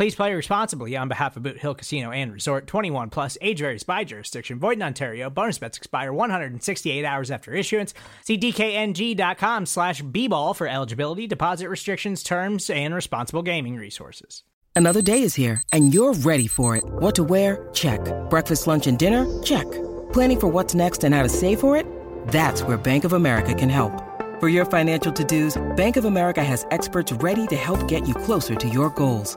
Please play responsibly on behalf of Boot Hill Casino and Resort 21 plus age varies by jurisdiction. Void in Ontario. Bonus bets expire 168 hours after issuance. See DKNG.com slash B ball for eligibility, deposit restrictions, terms, and responsible gaming resources. Another day is here, and you're ready for it. What to wear? Check. Breakfast, lunch, and dinner? Check. Planning for what's next and how to save for it? That's where Bank of America can help. For your financial to-dos, Bank of America has experts ready to help get you closer to your goals.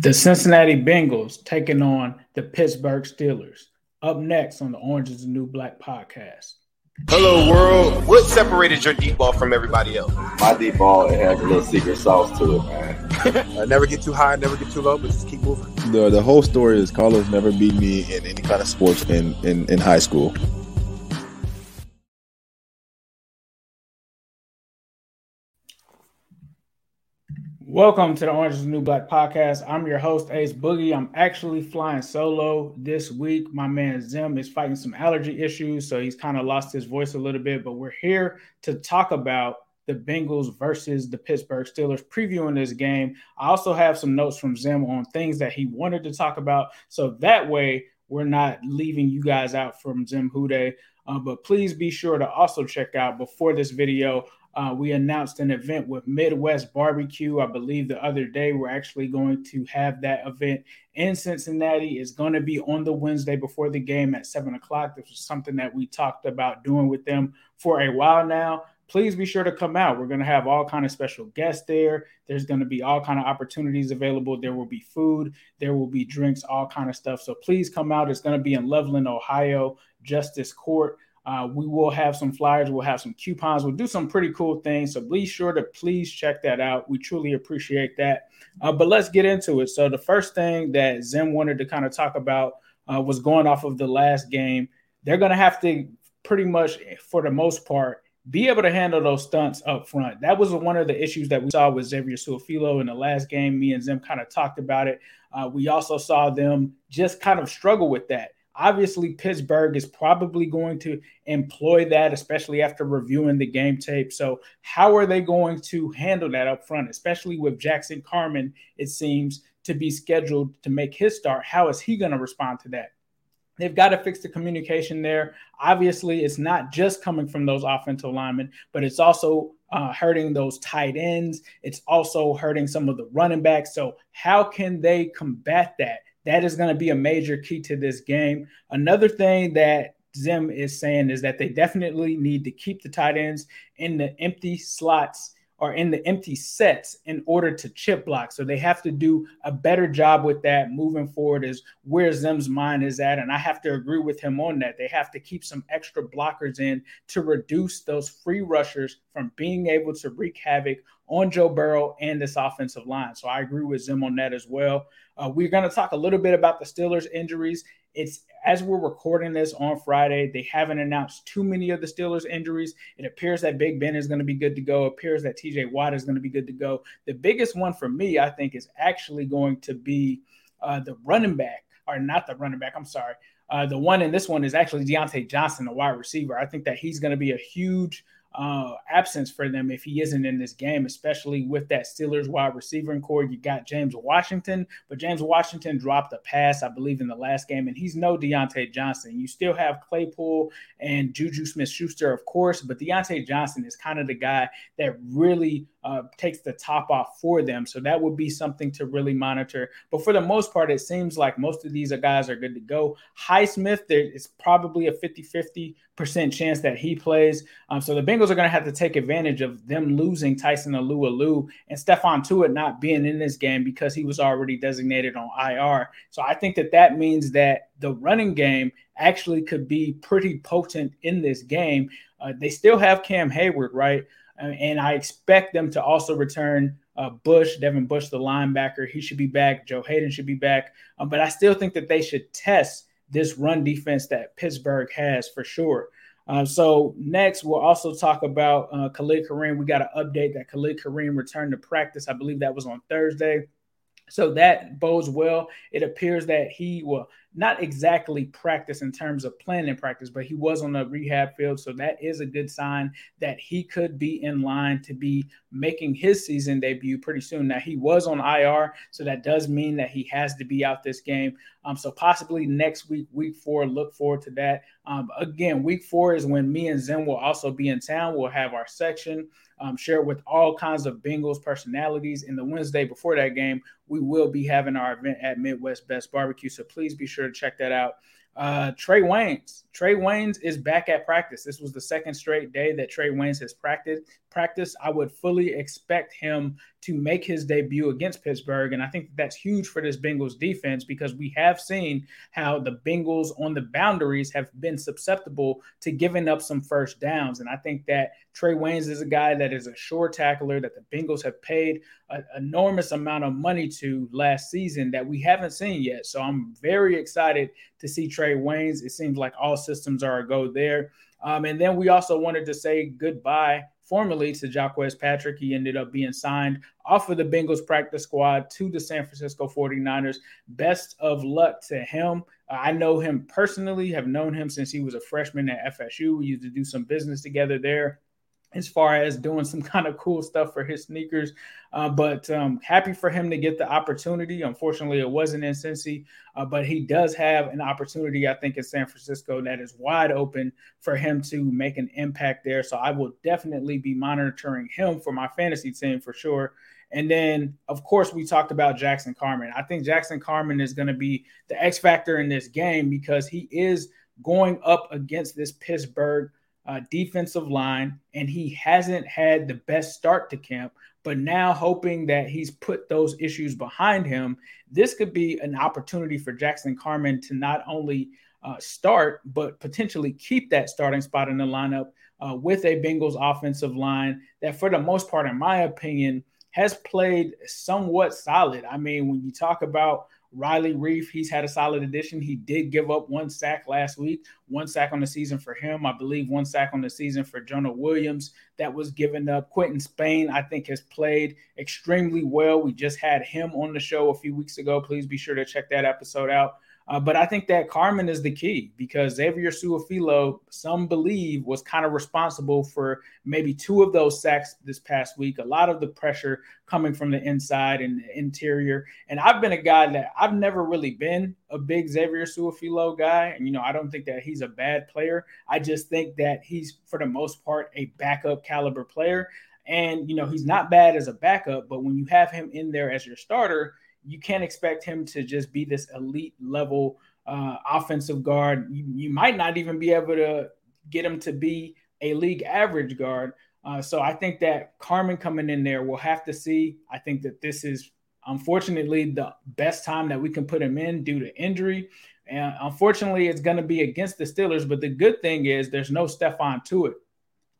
The Cincinnati Bengals taking on the Pittsburgh Steelers. Up next on the Orange is the New Black podcast. Hello, world. What separated your deep ball from everybody else? My deep ball it has a little secret sauce to it, man. uh, never get too high, never get too low, but just keep moving. The the whole story is Carlos never beat me in any kind of sports in in, in high school. Welcome to the Orange is the New Black podcast. I'm your host, Ace Boogie. I'm actually flying solo this week. My man Zim is fighting some allergy issues, so he's kind of lost his voice a little bit. But we're here to talk about the Bengals versus the Pittsburgh Steelers, previewing this game. I also have some notes from Zim on things that he wanted to talk about, so that way we're not leaving you guys out from Zim Hude. Uh, but please be sure to also check out before this video uh, we announced an event with Midwest Barbecue. I believe the other day we're actually going to have that event in Cincinnati. It's going to be on the Wednesday before the game at seven o'clock. This was something that we talked about doing with them for a while now. Please be sure to come out. We're going to have all kind of special guests there. There's going to be all kind of opportunities available. There will be food, there will be drinks, all kind of stuff. So please come out. It's going to be in Loveland, Ohio, Justice Court. Uh, we will have some flyers, we'll have some coupons, we'll do some pretty cool things. So be sure to please check that out. We truly appreciate that. Uh, but let's get into it. So, the first thing that Zim wanted to kind of talk about uh, was going off of the last game. They're going to have to pretty much, for the most part, be able to handle those stunts up front. That was one of the issues that we saw with Xavier Su'a-Filo in the last game. Me and Zim kind of talked about it. Uh, we also saw them just kind of struggle with that. Obviously, Pittsburgh is probably going to employ that, especially after reviewing the game tape. So, how are they going to handle that up front, especially with Jackson Carman, it seems, to be scheduled to make his start? How is he going to respond to that? They've got to fix the communication there. Obviously, it's not just coming from those offensive linemen, but it's also uh, hurting those tight ends. It's also hurting some of the running backs. So, how can they combat that? That is going to be a major key to this game. Another thing that Zim is saying is that they definitely need to keep the tight ends in the empty slots or in the empty sets in order to chip block. So they have to do a better job with that moving forward, is where Zim's mind is at. And I have to agree with him on that. They have to keep some extra blockers in to reduce those free rushers from being able to wreak havoc on Joe Burrow and this offensive line. So I agree with Zim on that as well. Uh, we're going to talk a little bit about the Steelers' injuries. It's as we're recording this on Friday, they haven't announced too many of the Steelers' injuries. It appears that Big Ben is going to be good to go. It appears that TJ Watt is going to be good to go. The biggest one for me, I think, is actually going to be uh, the running back, or not the running back. I'm sorry. Uh, the one in this one is actually Diontae Johnson, the wide receiver. I think that he's going to be a huge uh, absence for them if he isn't in this game, especially with that Steelers wide receiver corps. You got James Washington, but James Washington dropped a pass, I believe, in the last game, and he's no Diontae Johnson. You still have Claypool and Juju Smith Schuster, of course, but Diontae Johnson is kind of the guy that really uh, takes the top off for them. So that would be something to really monitor. But for the most part, it seems like most of these guys are good to go. Highsmith, there is probably a 50 50% chance that he plays. Um, so the Bengals are going to have to take advantage of them losing Tyson Alualu and Stephon Tuitt not being in this game because he was already designated on IR. So I think that that means that the running game actually could be pretty potent in this game. Uh, they still have Cam Heyward, right? And I expect them to also return uh, Bush, Devin Bush, the linebacker. He should be back. Joe Haden should be back. Um, but I still think that they should test this run defense that Pittsburgh has for sure. Uh, so next, we'll also talk about uh, Khalid Kareem. We got an update that Khalid Kareem returned to practice. I believe that was on Thursday. So that bodes well. It appears that he will not exactly practice in terms of planning practice, but he was on the rehab field. So that is a good sign that he could be in line to be making his season debut pretty soon. Now, he was on IR, so that does mean that he has to be out this game. Um, so possibly next week, week four, look forward to that. Um, again, week four is when me and Zen will also be in town. We'll have our section um, share it with all kinds of Bengals personalities. And the Wednesday before that game, we will be having our event at Midwest Best Barbecue. So please be sure to check that out. Uh, Trae Waynes. Trae Waynes is back at practice. This was the second straight day that Trae Waynes has practiced. Practice. I would fully expect him to make his debut against Pittsburgh, and I think that's huge for this Bengals defense because we have seen how the Bengals on the boundaries have been susceptible to giving up some first downs, and I think that Trae Waynes is a guy that is a sure tackler that the Bengals have paid an enormous amount of money to last season that we haven't seen yet. So I'm very excited to see Trae Waynes. It seems like all systems are a go there. Um, and then we also wanted to say goodbye formally to Jacques Patrick. He ended up being signed off of the Bengals practice squad to the San Francisco 49ers. Best of luck to him. I know him personally, have known him since he was a freshman at FSU. We used to do some business together there as far as doing some kind of cool stuff for his sneakers. Uh, but um, happy for him to get the opportunity. Unfortunately, it wasn't in Cincy, uh, but he does have an opportunity, I think, in San Francisco that is wide open for him to make an impact there. So I will definitely be monitoring him for my fantasy team for sure. And then, of course, we talked about Jackson Carman. I think Jackson Carman is going to be the X factor in this game because he is going up against this Pittsburgh uh, defensive line, and he hasn't had the best start to camp. But now, hoping that he's put those issues behind him, this could be an opportunity for Jackson Carman to not only uh, start, but potentially keep that starting spot in the lineup uh, with a Bengals offensive line that, for the most part, in my opinion, has played somewhat solid. I mean, when you talk about Riley Reiff, he's had a solid addition. He did give up one sack last week, one sack on the season for him. I believe one sack on the season for Jonah Williams that was given up. Quinton Spain, I think, has played extremely well. We just had him on the show a few weeks ago. Please be sure to check that episode out. Uh, but I think that Carman is the key because Xavier Su'a-Filo, some believe, was kind of responsible for maybe two of those sacks this past week. A lot of the pressure coming from the inside and the interior. And I've been a guy that I've never really been a big Xavier Su'a-Filo guy. And, you know, I don't think that he's a bad player. I just think that he's, for the most part, a backup caliber player. And, you know, he's not bad as a backup, but when you have him in there as your starter, you can't expect him to just be this elite level uh, offensive guard. You, you, might not even be able to get him to be a league average guard. Uh, so I think that Carman coming in there, we'll have to see. I think that this is unfortunately the best time that we can put him in due to injury. And unfortunately, it's going to be against the Steelers. But the good thing is there's no Stephon Tuitt.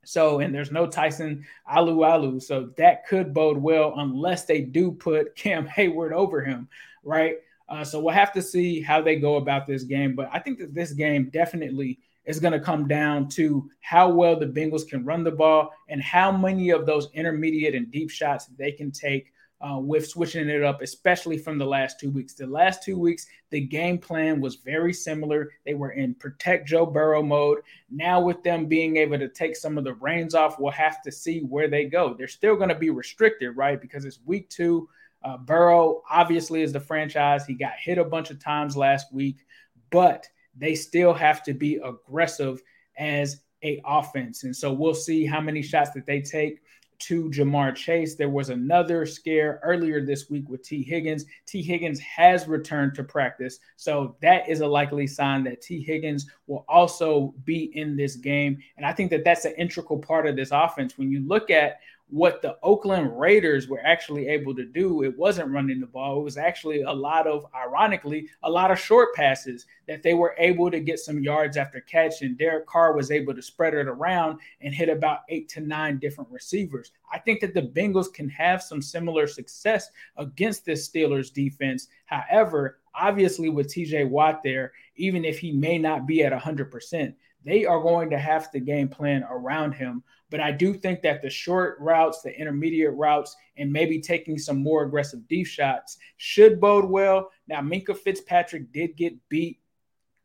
So, and there's no Tyson Alualu. So that could bode well unless they do put Cam Heyward over him, right? Uh, so we'll have to see how they go about this game. But I think that this game definitely is going to come down to how well the Bengals can run the ball and how many of those intermediate and deep shots they can take uh, with switching it up, especially from the last two weeks. The last two weeks, the game plan was very similar. They were in protect Joe Burrow mode. Now, with them being able to take some of the reins off, we'll have to see where they go. They're still going to be restricted, right? Because it's week two. Uh, Burrow obviously is the franchise. He got hit a bunch of times last week, but they still have to be aggressive as a offense. And so we'll see how many shots that they take to Ja'Marr Chase. There was another scare earlier this week with Tee Higgins. Tee Higgins has returned to practice. So that is a likely sign that Tee Higgins will also be in this game. And I think that that's an integral part of this offense. When you look at what the Oakland Raiders were actually able to do, it wasn't running the ball. It was actually a lot of, ironically, a lot of short passes that they were able to get some yards after catch. And Derek Carr was able to spread it around and hit about eight to nine different receivers. I think that the Bengals can have some similar success against this Steelers defense. However, obviously, with TJ Watt there, even if he may not be at 100%, they are going to have to game plan around him. But I do think that the short routes, the intermediate routes, and maybe taking some more aggressive deep shots should bode well. Now, Minkah Fitzpatrick did get beat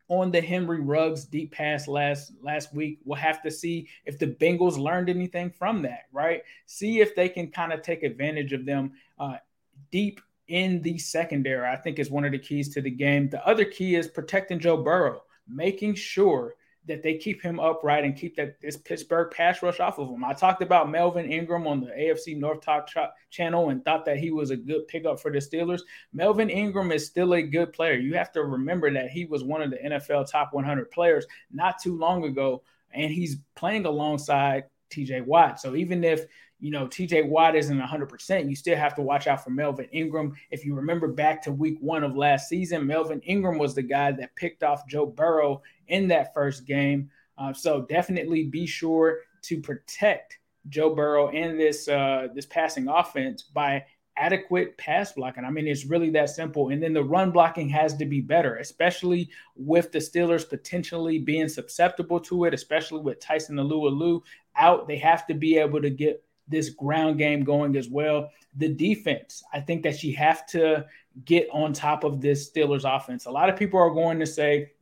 on the Henry Ruggs deep pass last last week. We'll have to see if the Bengals learned anything from that, right? See if they can kind of take advantage of them uh, deep in the secondary. I think is one of the keys to the game. The other key is protecting Joe Burrow, making sure that they keep him upright and keep that this Pittsburgh pass rush off of him. I talked about Melvin Ingram on the AFC North Talk ch- channel and thought that he was a good pickup for the Steelers. Melvin Ingram is still a good player. You have to remember that he was one of the NFL top 100 players not too long ago, and he's playing alongside TJ Watt. So even if you know, TJ Watt isn't 100%. You still have to watch out for Melvin Ingram. If you remember back to week one of last season, Melvin Ingram was the guy that picked off Joe Burrow in that first game. Uh, so definitely be sure to protect Joe Burrow and this uh, this passing offense by adequate pass blocking. I mean, it's really that simple. And then the run blocking has to be better, especially with the Steelers potentially being susceptible to it, especially with Tyson Alualu out. They have to be able to get this ground game going as well. The defense, I think that you have to get on top of this Steelers offense. A lot of people are going to say,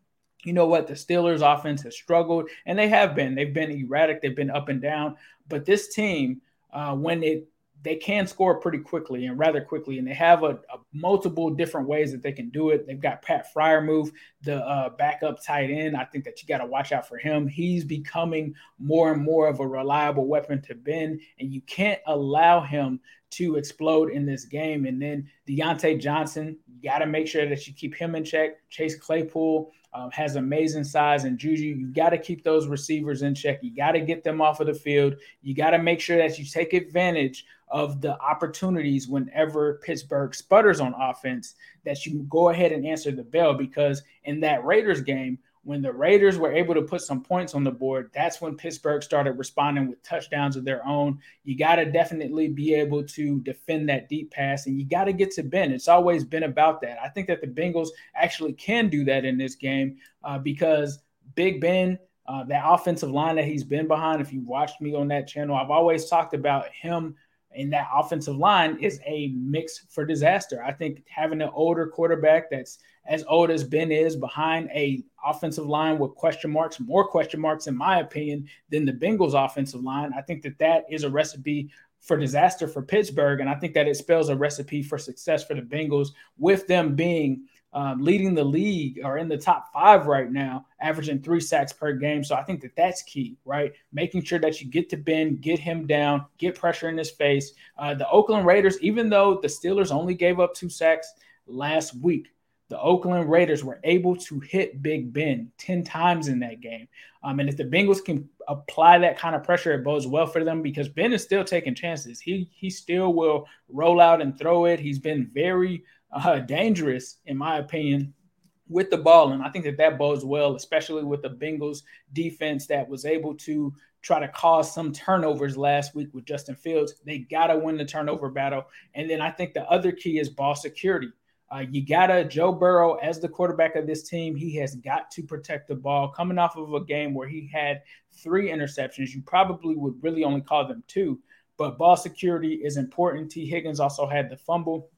you know what, the Steelers offense has struggled, and they have been. They've been erratic, they've been up and down. But this team, uh, when it they can score pretty quickly and rather quickly, and they have a, a, multiple different ways that they can do it. They've got Pat Freiermuth, the uh, backup tight end. I think that you got to watch out for him. He's becoming more and more of a reliable weapon to bend, and you can't allow him to explode in this game. And then Diontae Johnson, you got to make sure that you keep him in check. Chase Claypool, um, has amazing size and juju. You got to keep those receivers in check. You got to get them off of the field. You got to make sure that you take advantage of the opportunities whenever Pittsburgh sputters on offense, that you go ahead and answer the bell. Because in that Raiders game, when the Raiders were able to put some points on the board, that's when Pittsburgh started responding with touchdowns of their own. You got to definitely be able to defend that deep pass and you got to get to Ben. It's always been about that. I think that the Bengals actually can do that in this game uh, because Big Ben, uh, that offensive line that he's been behind, if you watched me on that channel, I've always talked about him and that offensive line is a mix for disaster. I think having an older quarterback that's as old as Ben is behind a offensive line with question marks, more question marks in my opinion than the Bengals offensive line. I think that that is a recipe for disaster for Pittsburgh and I think that it spells a recipe for success for the Bengals with them being um, leading the league or in the top five right now, averaging three sacks per game. So I think that that's key, right? Making sure that you get to Ben, get him down, get pressure in his face. Uh, the Oakland Raiders, even though the Steelers only gave up two sacks last week, the Oakland Raiders were able to hit Big Ben 10 times in that game. Um, and if the Bengals can apply that kind of pressure, it bodes well for them because Ben is still taking chances. He he still will roll out and throw it. He's been very uh, dangerous, in my opinion, with the ball. And I think that that bodes well, especially with the Bengals defense that was able to try to cause some turnovers last week with Justin Fields. They got to win the turnover battle. And then I think the other key is ball security. Uh, you gotta Joe Burrow as the quarterback of this team. He has got to protect the ball. Coming off of a game where he had three interceptions, you probably would really only call them two. But ball security is important. Tee Higgins also had the fumble.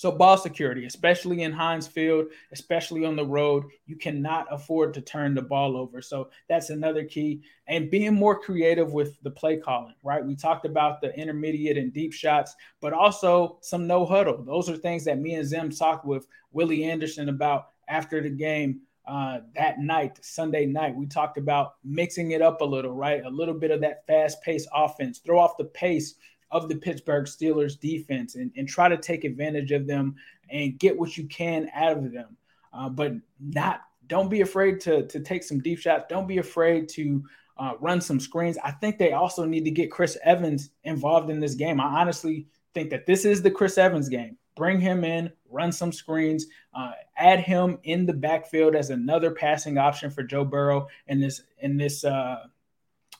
So ball security, especially in Heinz Field, especially on the road, you cannot afford to turn the ball over. So that's another key. And being more creative with the play calling, right? We talked about the intermediate and deep shots, but also some no huddle. Those are things that me and Zim talked with Willie Anderson about after the game. Uh, that night, Sunday night, we talked about mixing it up a little, right? A little bit of that fast paced offense, throw off the pace of the Pittsburgh Steelers defense and, and try to take advantage of them and get what you can out of them. Uh, but not don't be afraid to, to take some deep shots. Don't be afraid to uh, run some screens. I think they also need to get Chris Evans involved in this game. I honestly think that this is the Chris Evans game. Bring him in, run some screens, uh, add him in the backfield as another passing option for Joe Burrow in this in this uh,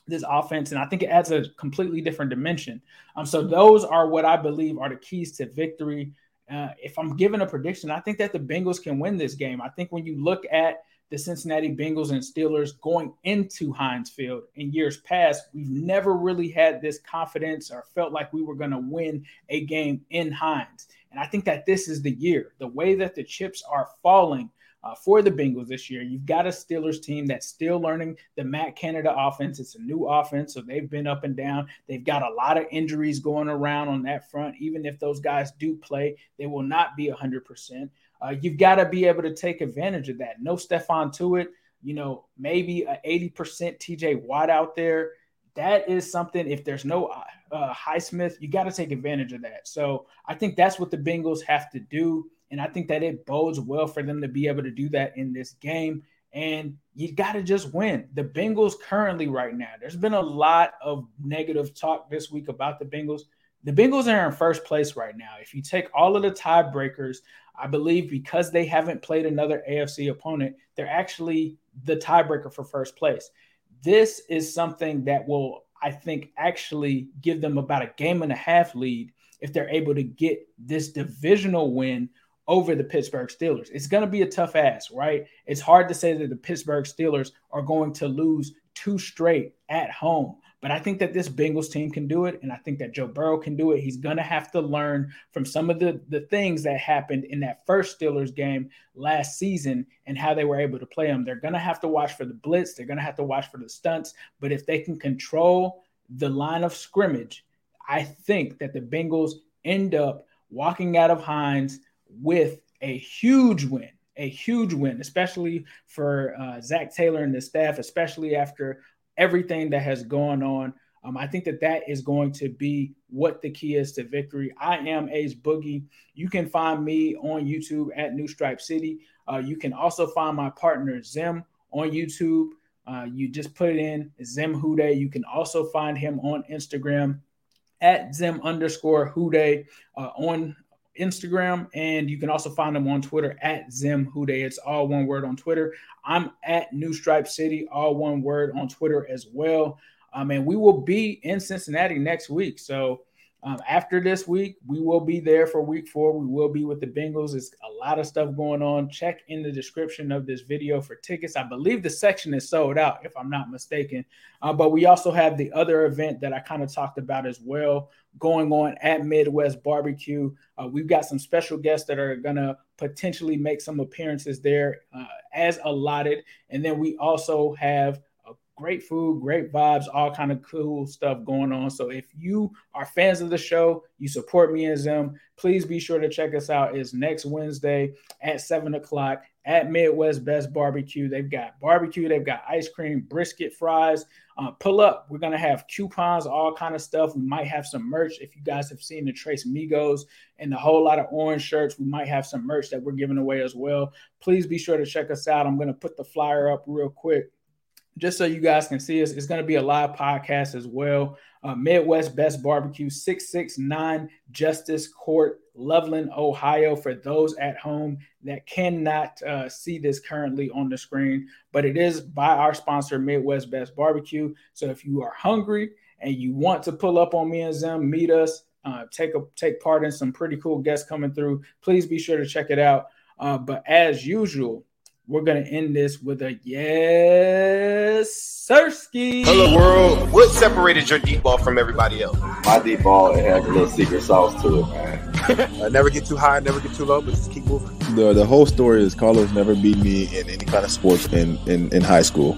this offense, and I think it adds a completely different dimension. Um, so those are what I believe are the keys to victory. Uh, if I'm giving a prediction, I think that the Bengals can win this game. I think when you look at the Cincinnati Bengals and Steelers going into Heinz Field in years past, we've never really had this confidence or felt like we were going to win a game in Heinz. And I think that this is the year. The way that the chips are falling uh, for the Bengals this year. You've got a Steelers team that's still learning the Matt Canada offense. It's a new offense, so they've been up and down. They've got a lot of injuries going around on that front. Even if those guys do play, they will not be 100%. Uh, you've got to be able to take advantage of that. No Stephon Tuitt, you know, maybe a 80% TJ Watt out there. That is something, if there's no uh, Highsmith, you got to take advantage of that. So I think that's what the Bengals have to do. And I think that it bodes well for them to be able to do that in this game. And you got to just win. The Bengals currently, right now, there's been a lot of negative talk this week about the Bengals. The Bengals are in first place right now. If you take all of the tiebreakers, I believe because they haven't played another AFC opponent, they're actually the tiebreaker for first place. This is something that will, I think, actually give them about a game and a half lead if they're able to get this divisional win over the Pittsburgh Steelers. It's going to be a tough ass, right? It's hard to say that the Pittsburgh Steelers are going to lose two straight at home. But I think that this Bengals team can do it. And I think that Joe Burrow can do it. He's going to have to learn from some of the, the things that happened in that first Steelers game last season and how they were able to play them. They're going to have to watch for the blitz, they're going to have to watch for the stunts. But if they can control the line of scrimmage, I think that the Bengals end up walking out of Heinz with a huge win, a huge win, especially for uh, Zac Taylor and the staff, especially after everything that has gone on. Um, I think that that is going to be what the key is to victory. I am Ace Boogie. You can find me on YouTube at New Stripe City. Uh, you can also find my partner Zim on YouTube. Uh, you just put it in Zim Hude. You can also find him on Instagram at Zim underscore Hude uh, on Instagram, and you can also find them on Twitter at Zim Hude. It's all one word on Twitter. I'm at New Stripe City, all one word on Twitter as well. Um, and we will be in Cincinnati next week. So um, after this week, we will be there for week four. We will be with the Bengals. It's a lot of stuff going on. Check in the description of this video for tickets. I believe the section is sold out, if I'm not mistaken. Uh, but we also have the other event that I kind of talked about as well going on at Midwest Barbecue. Uh, we've got some special guests that are going to potentially make some appearances there uh, as allotted. And then we also have great food, great vibes, all kind of cool stuff going on. So if you are fans of the show, you support me as them, please be sure to check us out. It's next Wednesday at seven o'clock at Midwest Best Barbecue. They've got barbecue, they've got ice cream, brisket, fries. Uh, pull up. We're gonna have coupons, all kind of stuff. We might have some merch. If you guys have seen the Trace Migos and a whole lot of orange shirts, we might have some merch that we're giving away as well. Please be sure to check us out. I'm gonna put the flyer up real quick just so you guys can see us, it's going to be a live podcast as well. Uh, Midwest Best Barbecue, 669 Justice Court, Loveland, Ohio, for those at home that cannot uh, see this currently on the screen. But it is by our sponsor, Midwest Best Barbecue. So if you are hungry and you want to pull up on me and Zim, meet us uh, take a take part in some pretty cool guests coming through. Please be sure to check it out. Uh, but as usual, we're gonna end this with a yes, Sirski. Hello, world. What separated your deep ball from everybody else? My deep ball it has a little secret sauce to it, man. Uh, never get too high, never get too low, but just keep moving. The the whole story is Carlos never beat me in any kind of sports in in, in high school.